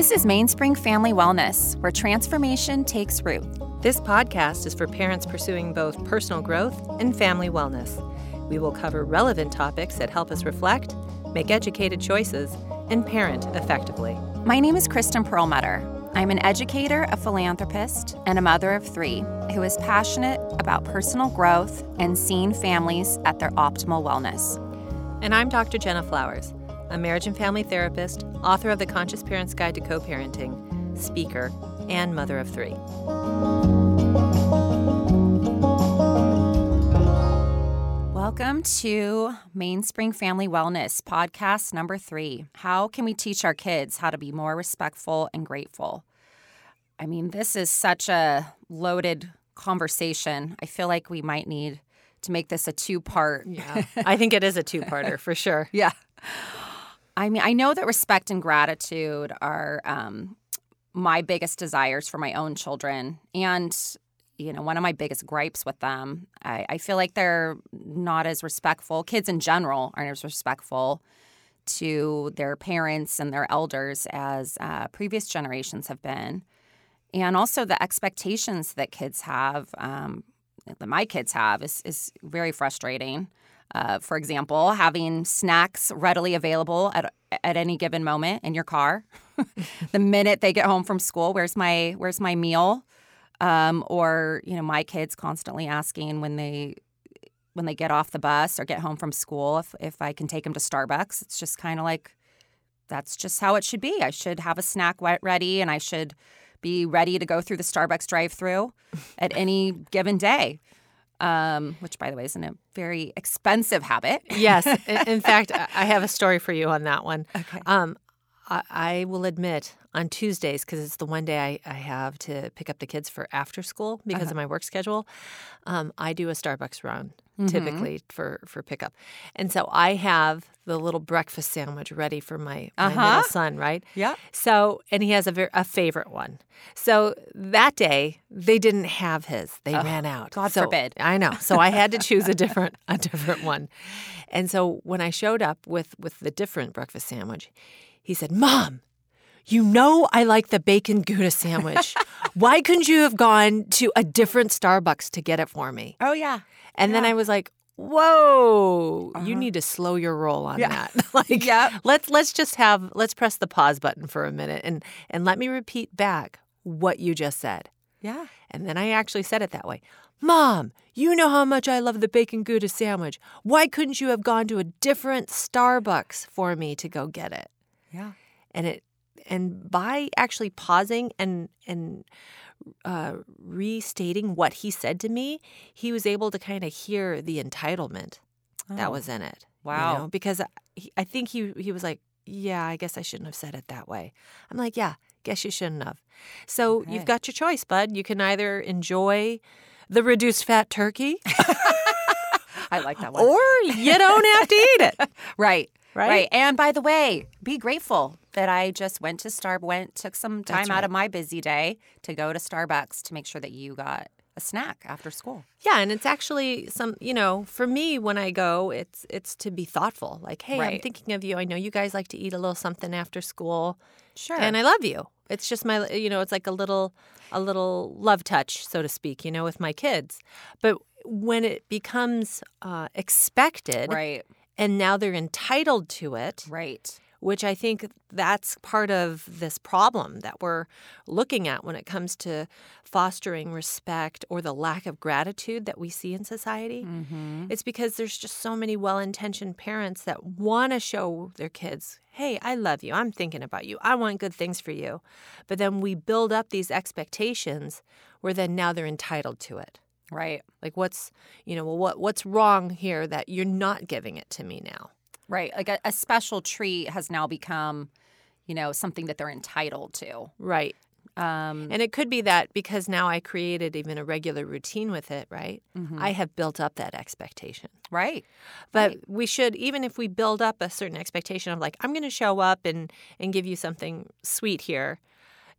This is Mainspring Family Wellness, where transformation takes root. This podcast is for parents pursuing both personal growth and family wellness. We will cover relevant topics that help us reflect, make educated choices, and parent effectively. My name is Kristen Perlmutter. I'm an educator, a philanthropist, and a mother of three who is passionate about personal growth and seeing families at their optimal wellness. And I'm Dr. Jenna Flowers, a marriage and family therapist, author of The Conscious Parent's Guide to Co parenting, speaker, and mother of three. Welcome to Mainspring Family Wellness, podcast number three. How can we teach our kids how to be more respectful and grateful? I mean, this is such a loaded conversation. I feel like we might need to make this a two part. Yeah, I think it is a two parter for sure. Yeah. I mean, I know that respect and gratitude are um, my biggest desires for my own children. And you know, one of my biggest gripes with them. I, I feel like they're not as respectful. Kids in general aren't as respectful to their parents and their elders as uh, previous generations have been. And also the expectations that kids have, um, that my kids have, is, is very frustrating. Uh, for example, having snacks readily available at, at any given moment in your car. the minute they get home from school, where's my where's my meal? um, or you know my kids constantly asking when they when they get off the bus or get home from school if, if i can take them to starbucks it's just kind of like that's just how it should be i should have a snack ready and i should be ready to go through the starbucks drive through at any given day um, which by the way is a very expensive habit. Yes. In fact i have a story for you on that one. Okay. Um, I, I will admit on Tuesdays, because it's the one day I, I have to pick up the kids for after school because Uh-huh. of my work schedule, um, I do a Starbucks run Mm-hmm. typically for, for pickup. And so I have the little breakfast sandwich ready for my, my Uh-huh. middle son, right? yeah So, and he has a, ver- a favorite one. So that day, they didn't have his. They ran out. God So- forbid. I know. So I had to choose a different a different one. And so when I showed up with with the different breakfast sandwich, he said, "Mom, you know I like the bacon Gouda sandwich. Why couldn't you have gone to a different Starbucks to get it for me?" oh yeah And then I was like, "Whoa, you Uh-huh. need to slow your roll on Yeah. that. like, Yep. let's let's just have let's press the pause button for a minute and and let me repeat back what you just said." yeah And then I actually said it that way. Mom, you know how much I love the bacon Gouda sandwich. Why couldn't you have gone to a different Starbucks for me to go get it? Yeah And it and by actually pausing and and uh, restating what he said to me, he was able to kind of hear the entitlement that Oh, was in it. you wow. know? Because I, I think he he was like, "Yeah, I guess I shouldn't have said it that way." I'm like, "Yeah, guess you shouldn't have." So Okay. you've got your choice, bud. You can either enjoy the reduced fat turkey, i like that one or you don't have to eat it. Right. Right? Right. And by the way, be grateful that I just went to Star went took some time That's out of my busy day to go to Starbucks to make sure that you got a snack after school. Yeah, and it's actually some, you know, for me when I go, it's it's to be thoughtful. Like, hey, I'm thinking of you. I know you guys like to eat a little something after school, Sure. and I love you. It's just my, you know, it's like a little a little love touch, so to speak, you know, with my kids. But when it becomes uh, expected, right. And now they're entitled to it, Right. which I think that's part of this problem that we're looking at when it comes to fostering respect or the lack of gratitude that we see in society. Mm-hmm. It's because there's just so many well intentioned parents that want to show their kids, hey, I love you. I'm thinking about you. I want good things for you. But then we build up these expectations where then now they're entitled to it. Right. Like what's you know, well what what's wrong here that you're not giving it to me now? Right. Like a, a special treat has now become, you know, something that they're entitled to. Right. Um, And it could be that because now I created even a regular routine with it, right? mhm. I have built up that expectation. right. But Right. we should, even if we build up a certain expectation of like, I'm going to show up and, and give you something sweet here,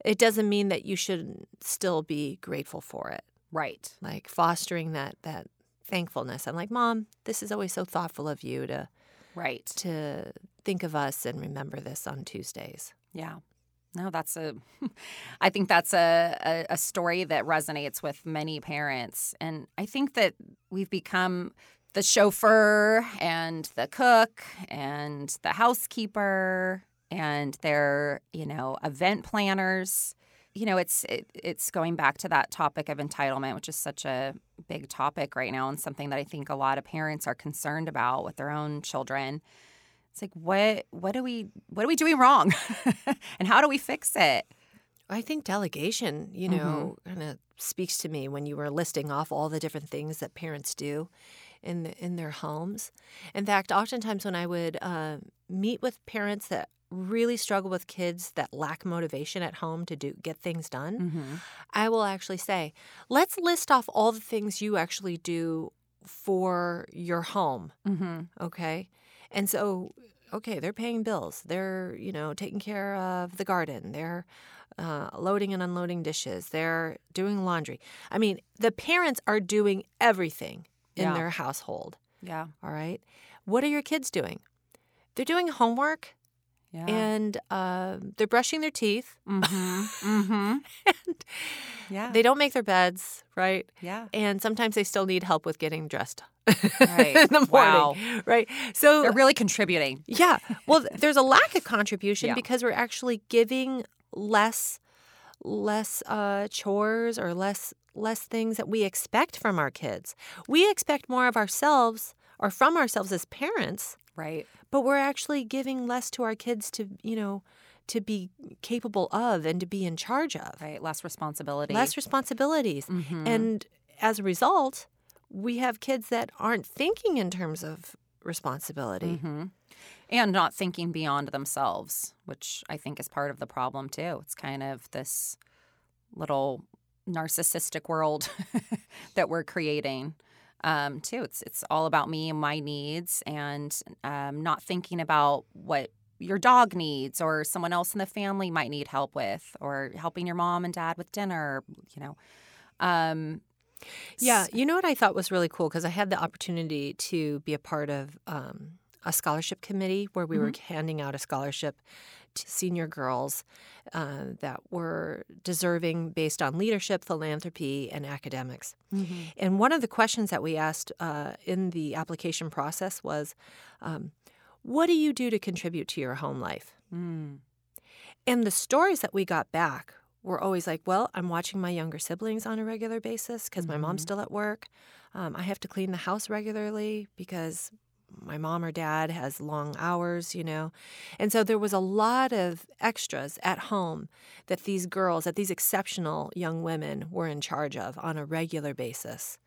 it doesn't mean that you should still be grateful for it. Right. Like fostering that, that thankfulness. I'm like, Mom, this is always so thoughtful of you to, Right. to think of us and remember this on Tuesdays. Yeah. No, that's a. I think that's a, a, a story that resonates with many parents, and I think that we've become the chauffeur and the cook and the housekeeper and their you know event planners you know it's it, it's going back to that topic of entitlement which is such a big topic right now and something that i think a lot of parents are concerned about with their own children. It's like what what are we what are we doing wrong? And how do we fix it? I think delegation, you know, kind of speaks to me when you were listing off all the different things that parents do in the, in their homes. In fact, oftentimes when I would uh, meet with parents that really struggle with kids that lack motivation at home to do get things done, mm-hmm. I will actually say, let's list off all the things you actually do for your home. Mm-hmm. Okay. And so, okay, they're paying bills. They're, you know, taking care of the garden. They're uh, loading and unloading dishes. They're doing laundry. I mean, the parents are doing everything in Yeah. their household. yeah All right. What are your kids doing? They're doing homework yeah and uh, they're brushing their teeth. mm-hmm. mm-hmm. yeah They don't make their beds, right? yeah And sometimes they still need help with getting dressed Right. in the Wow. right? So they're really contributing Yeah. Well, there's a lack of contribution Yeah. because we're actually giving less less uh, chores or less less things that we expect from our kids. We expect more of ourselves or from ourselves as parents, right but we're actually giving less to our kids to, you know, to be capable of and to be in charge of. right less responsibility Less responsibilities. Mhm. And as a result, we have kids that aren't thinking in terms of responsibility. hmm And not thinking beyond themselves, which I think is part of the problem too. It's kind of this little narcissistic world that we're creating um, too. It's it's all about me and my needs, and um, not thinking about what your dog needs or someone else in the family might need help with, or helping your mom and dad with dinner. You know, um, Yeah, you know what I thought was really cool because I had the opportunity to be a part of um, a scholarship committee where we were handing out a scholarship senior girls uh, that were deserving based on leadership, philanthropy, and academics. And one of the questions that we asked uh, in the application process was, um, "What do you do to contribute to your home life?" Mm. And the stories that we got back were always like, well, I'm watching my younger siblings on a regular basis because my mom's still at work. Um, I have to clean the house regularly because my mom or dad has long hours, you know. And so there was a lot of extras at home that these girls, that these exceptional young women were in charge of on a regular basis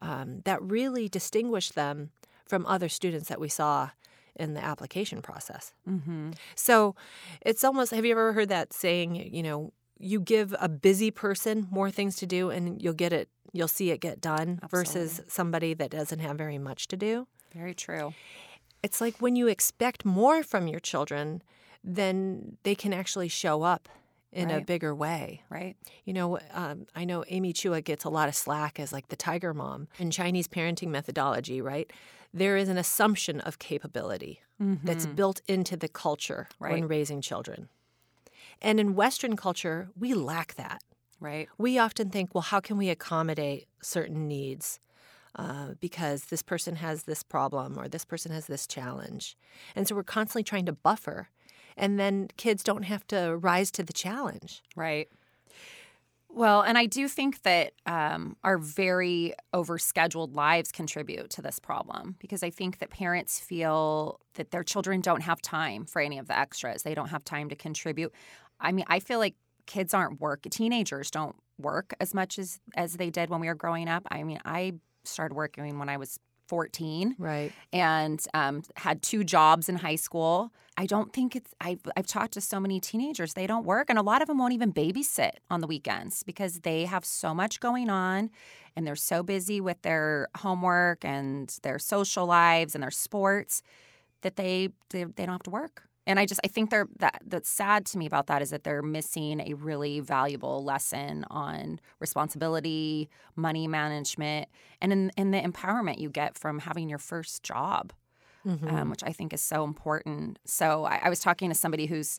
um, that really distinguished them from other students that we saw in the application process. hmm So it's almost have you ever heard that saying, you know, you give a busy person more things to do and you'll get it you'll see it get done versus somebody that doesn't have very much to do. Very true. It's like when you expect more from your children, then they can actually show up in a bigger way. Right. You know, um, I know Amy Chua gets a lot of slack as like the tiger mom in Chinese parenting methodology, right? There is an assumption of capability that's built into the culture when Mm-hmm. Raising children. And in Western culture, we lack that. Right. We often think, well, how can we accommodate certain needs? Uh, because this person has this problem or this person has this challenge. And so we're constantly trying to buffer. And then kids don't have to rise to the challenge. Right. Well, and I do think that um, our very overscheduled lives contribute to this problem because I think that parents feel that their children don't have time for any of the extras. They don't have time to contribute. I mean, I feel like kids aren't work. Teenagers don't work as much as as they did when we were growing up. I mean, I started working when I was 14 Right. and um, had two jobs in high school. I don't think it's. I've, I've talked to so many teenagers. They don't work, and a lot of them won't even babysit on the weekends because they have so much going on, and they're so busy with their homework and their social lives and their sports that they they, they don't have to work. And I just I think they're that that's sad to me about that is that they're missing a really valuable lesson on responsibility, money management, and in, in the empowerment you get from having your first job, Mm-hmm. um, which I think is so important. So I, I was talking to somebody whose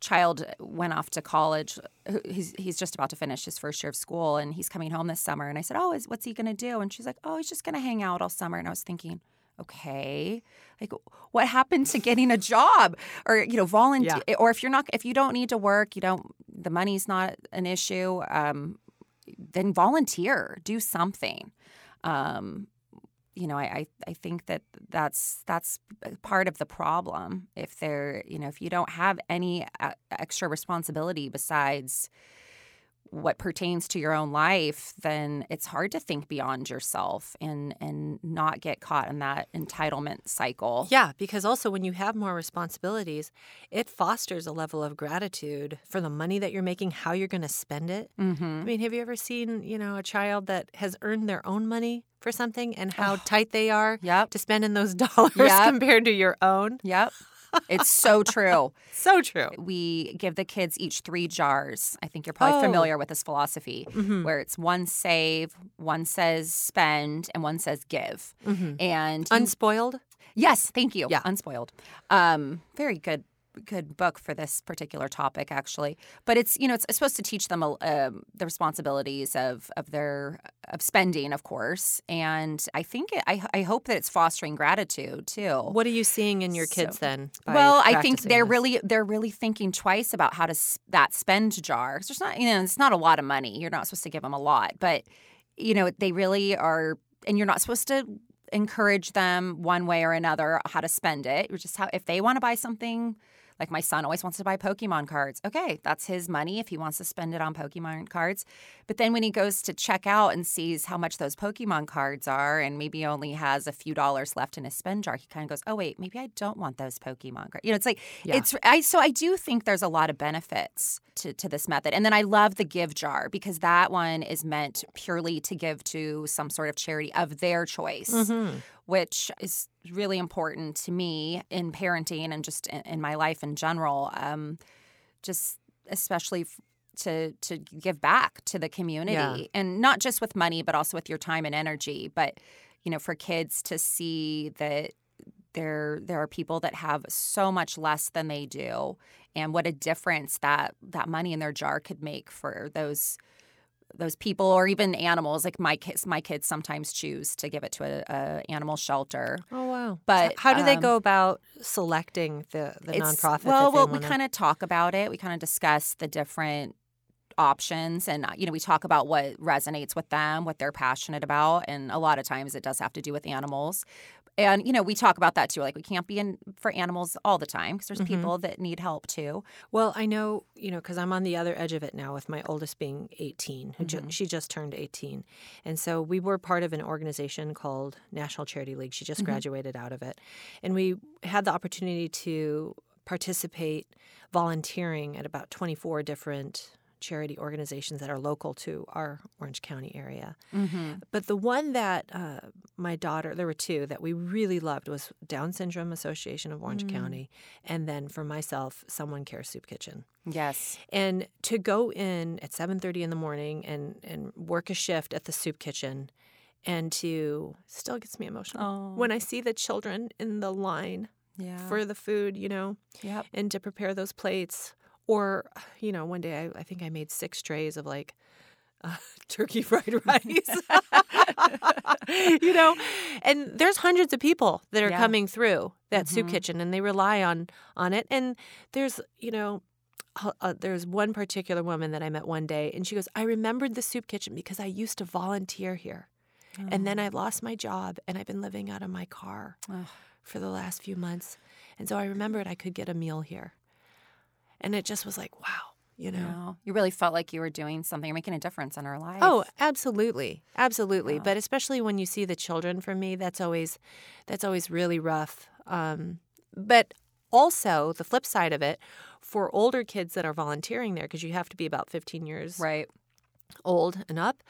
child went off to college. He's he's just about to finish his first year of school, and he's coming home this summer. And I said, "Oh, is, what's he going to do?" And she's like, "Oh, he's just going to hang out all summer." And I was thinking, okay like what happened to getting a job or you know volunteer yeah. or if you're not if you don't need to work you don't the money's not an issue um, then volunteer do something um, you know, I, I think that that's that's part of the problem. If they're, you know, if you don't have any uh, extra responsibility besides what pertains to your own life, then it's hard to think beyond yourself and and not get caught in that entitlement cycle. Yeah, because also when you have more responsibilities, it fosters a level of gratitude for the money that you're making, how you're going to spend it. Mm-hmm. I mean, have you ever seen, you know, a child that has earned their own money for something and how oh. tight they are yep. to spend in those dollars yep. compared to your own? Yep. It's so true. so true. We give the kids each three jars. I think you're probably oh. familiar with this philosophy mm-hmm. where it's one save, one says spend, and one says give. Mm-hmm. And unspoiled? Yes, thank you. Yeah. Unspoiled. Um, very good good book for this particular topic actually. But it's you know it's, supposed to teach them uh, the responsibilities of of their of spending of course. And i think it, I, I hope that it's fostering gratitude too. What are you seeing in your kids so, then well i think they're this? really they're really thinking twice about how to that spend jar. Because there's not you know it's not a lot of money. You're not supposed to give them a lot. But you know they really are and you're not supposed to encourage them one way or another how to spend it. You're just how if they want to buy something like my son always wants to buy Pokemon cards. Okay, that's his money if he wants to spend it on Pokemon cards. But then when he goes to check out and sees how much those Pokemon cards are and maybe only has a few dollars left in his spend jar, he kind of goes, "Oh wait, maybe I don't want those Pokemon cards." You know, it's like yeah. it's I so I do think there's a lot of benefits to to this method. And then I love the give jar because that one is meant purely to give to some sort of charity of their choice. Mm-hmm which is really important to me in parenting and just in, my life in general. Um, just especially to to give back to the community, yeah. and not just with money, but also with your time and energy. But you know, for kids to see that there there are people that have so much less than they do, and what a difference that that money in their jar could make for those those people or even animals like my kids my kids sometimes choose to give it to a, a animal shelter. Oh wow. But how do um, they go about selecting the the nonprofit well well wanna... we kind of talk about it. We kind of discuss the different options and you know we talk about what resonates with them what they're passionate about and a lot of times it does have to do with animals and you know we talk about that too like we can't be in for animals all the time because there's mm-hmm. people that need help too well i know you know because i'm on the other edge of it now with my oldest being 18 who mm-hmm. ju- she just turned 18 and so we were part of an organization called national charity league she just mm-hmm. graduated out of it and we had the opportunity to participate volunteering at about 24 different charity organizations that are local to our Orange County area. Mm-hmm. But the one that uh, my daughter, there were two that we really loved was Down Syndrome Association of Orange mm. County, and then for myself, Someone Cares Soup Kitchen. Yes. And to go in at 7:30 in the morning and and work a shift at the soup kitchen and to still gets me emotional oh. when I see the children in the line yeah. for the food, you know, yep. and to prepare those plates or, you know, one day I, I think I made six trays of like uh, turkey fried rice. you know, and there's hundreds of people that are yeah. coming through that mm-hmm. soup kitchen and they rely on on it. And there's, you know, uh, uh, there's one particular woman that I met one day, and she goes, I remembered the soup kitchen because I used to volunteer here. Oh. And then. I lost my job, and I've been living out of my car oh. for the last few months. And so I remembered I could get a meal here. And it just was like, wow, you know. You really felt like you were doing something, making a difference in our life. Oh, absolutely. Absolutely. Yeah. But especially when you see the children for me, that's always that's always really rough. Um, but also the flip side of it, for older kids that are volunteering there, because you have to be about 15 years right. old and up,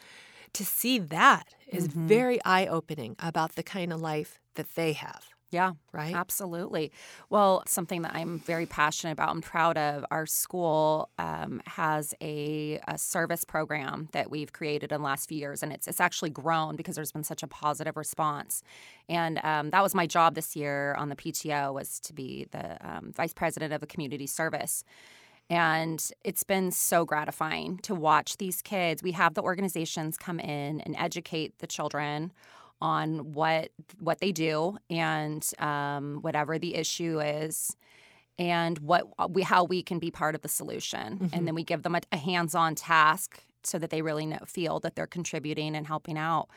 to see that is mm-hmm. very eye opening about the kind of life that they have. Yeah, right. Absolutely. Well, something that I'm very passionate about and proud of. Our school um, has a, a, service program that we've created in the last few years, and it's it's actually grown because there's been such a positive response. And um, that was my job this year on the PTO was to be the um, vice president of a community service. And it's been so gratifying to watch these kids. We have the organizations come in and educate the children on what what they do and um, whatever the issue is and what we how we can be part of the solution Mm-hmm. and then we give them a, a hands-on task so that they really know, feel that they're contributing and helping out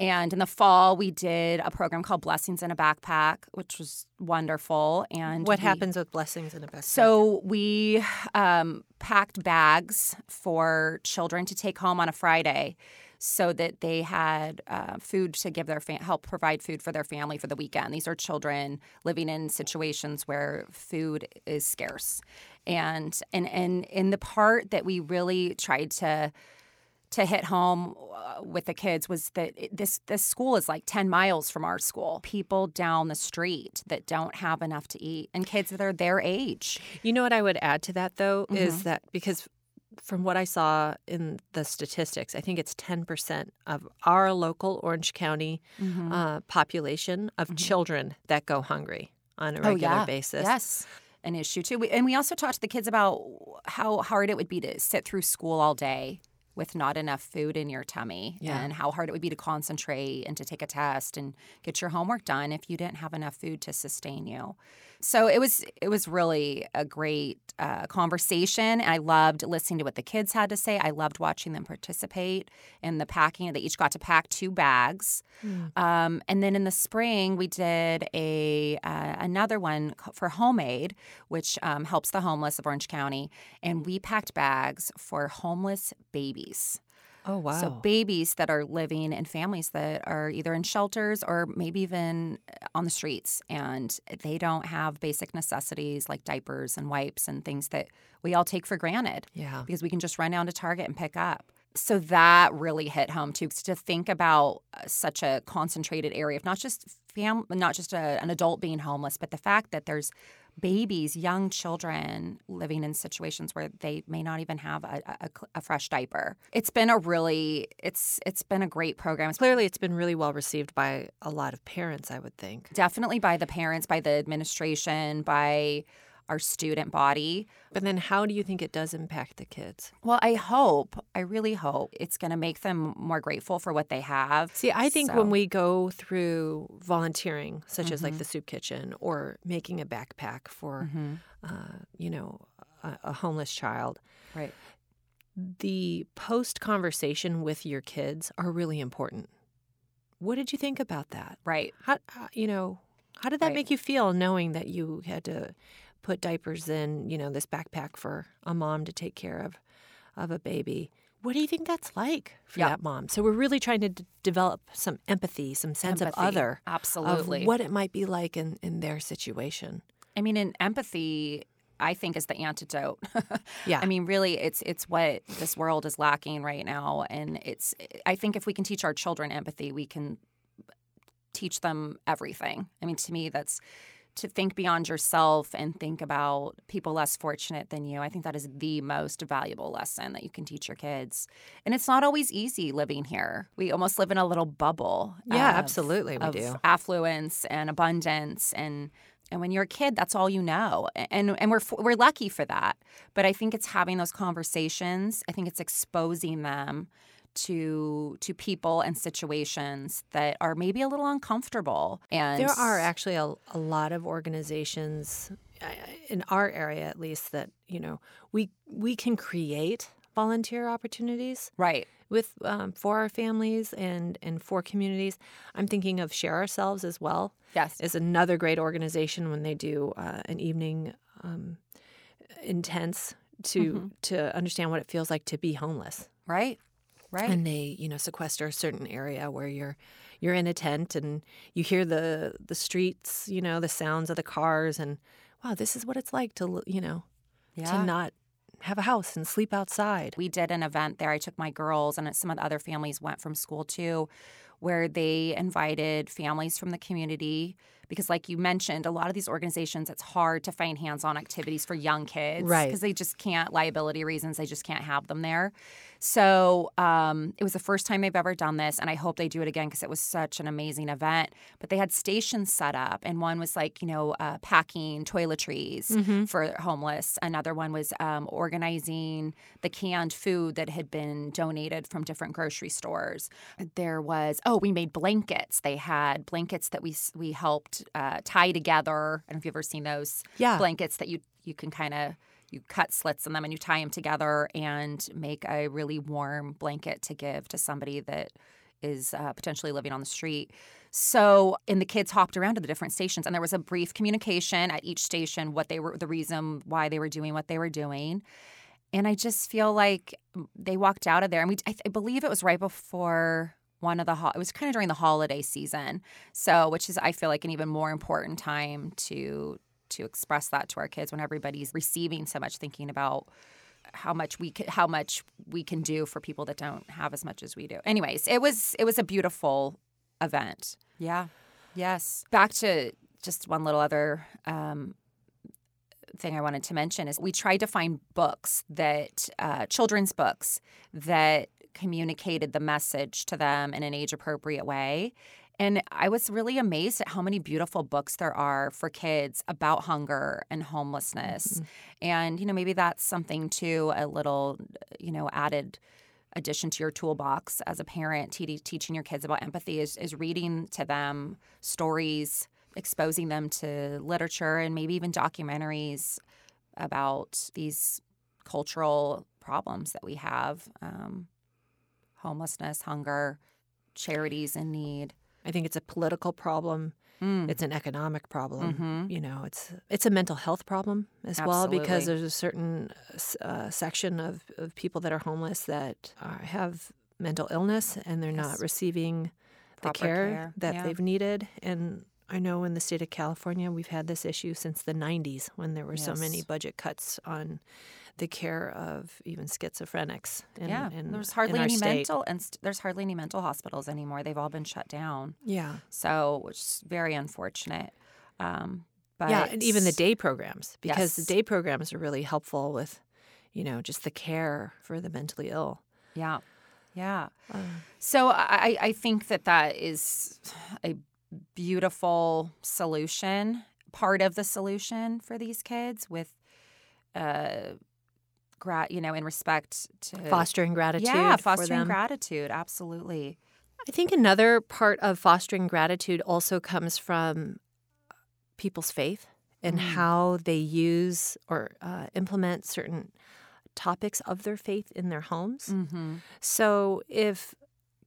and in the fall we did a program called blessings in a backpack which was wonderful and What we- happens with blessings in a backpack? so we um, packed bags for children to take home on a Friday, so that they had uh, food to give their fa- help provide food for their family for the weekend. These are children living in situations where food is scarce, and and and in the part that we really tried to to hit home uh, with the kids was that this this school is like 10 miles from our school. People down the street that don't have enough to eat and kids that are their age. You know what I would add to that though Mm-hmm. is that because from what I saw in the statistics, I think it's 10% of our local Orange County Mm-hmm. uh, population of children that go hungry on a regular basis. Oh, Yes. An issue too. We, and we also talked to the kids about how hard it would be to sit through school all day with not enough food in your tummy Yeah. and how hard it would be to concentrate and to take a test and get your homework done if you didn't have enough food to sustain you. So it was it was really a great uh, conversation. I loved listening to what the kids had to say. I loved watching them participate in the packing. They each got to pack two bags, um, and then in the spring we did a uh, another one for HomeAid, which um, helps the homeless of Orange County, and we packed bags for homeless babies. Oh, wow. So babies that are living in families that are either in shelters or maybe even uh, on the streets and they don't have basic necessities like diapers and wipes and things that we all take for granted yeah. because we can just run down to Target and pick up. So that really hit home too. to think about uh, such a concentrated area of not just fam, not just a, an adult being homeless, but the fact that there's babies, young children living in situations where they may not even have a, a, a fresh diaper. It's been a really, it's it's been a great program. Clearly, it's been really well received by a lot of parents, I would think. definitely by the parents, by the administration, by our student body. But then, how do you think it does impact the kids? Well, I hope, I really hope it's going to make them more grateful for what they have. See, I think So- when we go through volunteering, such as Mm-hmm. like the soup kitchen or making a backpack for, Mm-hmm. uh, you know, a, a homeless child, Right. the post conversation with your kids are really important. What did you think about that? Right. How, uh, you know, how did that Right. make you feel knowing that you had to put diapers in, you know, this backpack for a mom to take care of of a baby? What do you think that's like for Yeah. that mom? So we're really trying to d- develop some empathy, some sense Empathy. of other, Absolutely. of what it might be like in in their situation. I mean, in empathy, I think, is the antidote. Yeah. I mean, really, it's it's what this world is lacking right now, and it's. I think if we can teach our children empathy, we can teach them everything. I mean, to me, that's to think beyond yourself and think about people less fortunate than you. I think that is the most valuable lesson that you can teach your kids. And it's not always easy living here. We almost live in a little bubble. Yeah, of- absolutely, we of do. affluence and abundance and and when you're a kid that's all you know and and we're we're lucky for that but i think it's having those conversations i think it's exposing them to to people and situations that are maybe a little uncomfortable and There are actually a, a lot of organizations uh, in our area, at least, that you know we we can create volunteer opportunities right with um, for our families and and for communities. I'm thinking of Share Ourselves as well. yes Is another great organization when they do uh, an evening um, intense to to understand what it feels like to be homeless right right and they you know sequester a certain area where you're you're in a tent and you hear the the streets you know the sounds of the cars and wow this is what it's like to you know yeah. to not have a house and sleep outside we did an event there. I took my girls, and some of the other families went from school too, where they invited families from the community because like you mentioned a lot of these organizations it's hard to find hands-on activities for young kids Right. because they just can't liability reasons they just can't have them there. So um, it was the first time they've ever done this and i hope they do it again because it was such an amazing event. But they had stations set up and one was like you know uh, packing toiletries Mm-hmm. for homeless. Another one was um, organizing the canned food that had been donated from different grocery stores. There was oh we made blankets. They had blankets that we we helped uh, tie together i don't know if you've ever seen those Yeah. blankets that you you can kind of you cut slits in them and you tie them together and make a really warm blanket to give to somebody that is uh, potentially living on the street. So, and the kids hopped around to the different stations, and there was a brief communication at each station what they were, the reason why they were doing what they were doing. And I just feel like they walked out of there, and we, I, I believe it was right before one of the, ho- it was kind of during the holiday season. So, which is, I feel like, an even more important time to to express that to our kids when everybody's receiving so much, thinking about how much we can, how much we can do for people that don't have as much as we do. Anyways, it was it was a beautiful event. Yeah. Yes. Back to just one little other um, thing I wanted to mention is we tried to find books that uh, children's books that communicated the message to them in an age appropriate way. And I was really amazed at how many beautiful books there are for kids about hunger and homelessness. And, you know, maybe that's something too, a little, you know, added addition to your toolbox as a parent, te- teaching your kids about empathy is, is reading to them stories, exposing them to literature and maybe even documentaries about these cultural problems that we have um, homelessness, hunger, charities in need. I think it's a political problem. Mm. It's an economic problem. Mhm. You know, it's it's a mental health problem as well because there's a certain uh, uh, section of, of people that are homeless that are, have mental illness and they're not Yes. receiving the care, care, that yeah. they've needed. And I know in the state of California, we've had this issue since the 90s when there were so many budget cuts on the care of even schizophrenics. In, yeah, in, there's hardly any state. mental and st- there's hardly any mental hospitals anymore. They've all been shut down. Yeah. So, which is very unfortunate. Um, but yeah, and even the day programs because the day programs are really helpful with, you know, just the care for the mentally ill. Yeah, yeah. Uh, So I, I think that that is a beautiful solution, part of the solution for these kids with, uh, you know, in respect to fostering gratitude. yeah, fostering gratitude. Absolutely. I think another part of fostering gratitude also comes from people's faith and Mm. how they use or uh, implement certain topics of their faith in their homes. Mm-hmm. So if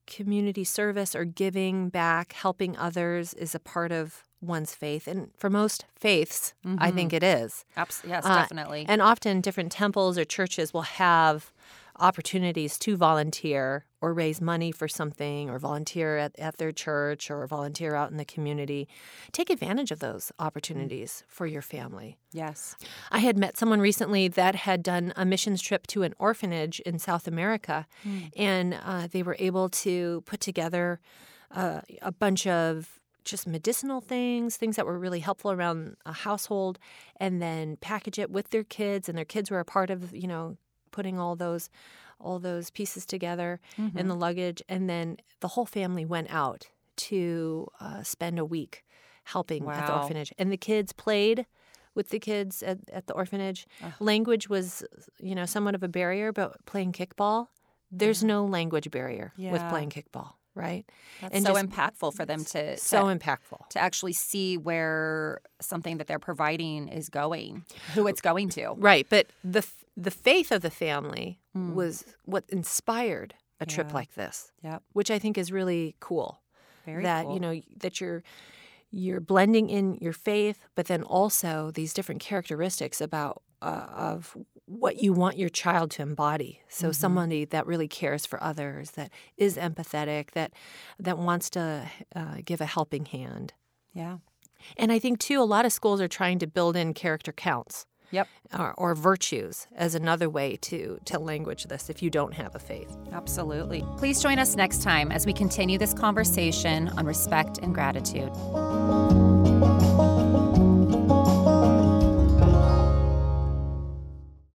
community service or giving back, helping others is a part of one's faith, and for most faiths, I think it is. Abs- yes, Uh, definitely. And often different temples or churches will have opportunities to volunteer or raise money for something or volunteer at, at their church or volunteer out in the community. Take advantage of those opportunities for your family. yes. I had met someone recently that had done a missions trip to an orphanage in South America, and uh, they were able to put together uh, a bunch of just medicinal things, things that were really helpful around a household, and then package it with their kids, and their kids were a part of, you know, putting all those all those pieces together in the luggage, and then the whole family went out to uh, spend a week helping at the orphanage, and the kids played with the kids at, at the orphanage. Language was, you know, somewhat of a barrier, but playing kickball, there's no language barrier with playing kickball, right? That's And so just impactful for them to So to, impactful. to actually see where something that they're providing is going, who it's going to. Right, but the the faith of the family mm. was what inspired a trip like this, Yep. which I think is really cool. Very that cool. you know that you're you're blending in your faith, but then also these different characteristics about uh, of what you want your child to embody. So somebody that really cares for others, that is empathetic, that that wants to uh, give a helping hand. Yeah. And I think too, a lot of schools are trying to build in character counts Yep. or, or virtues as another way to to language this if you don't have a faith. Absolutely. Please join us next time as we continue this conversation on respect and gratitude.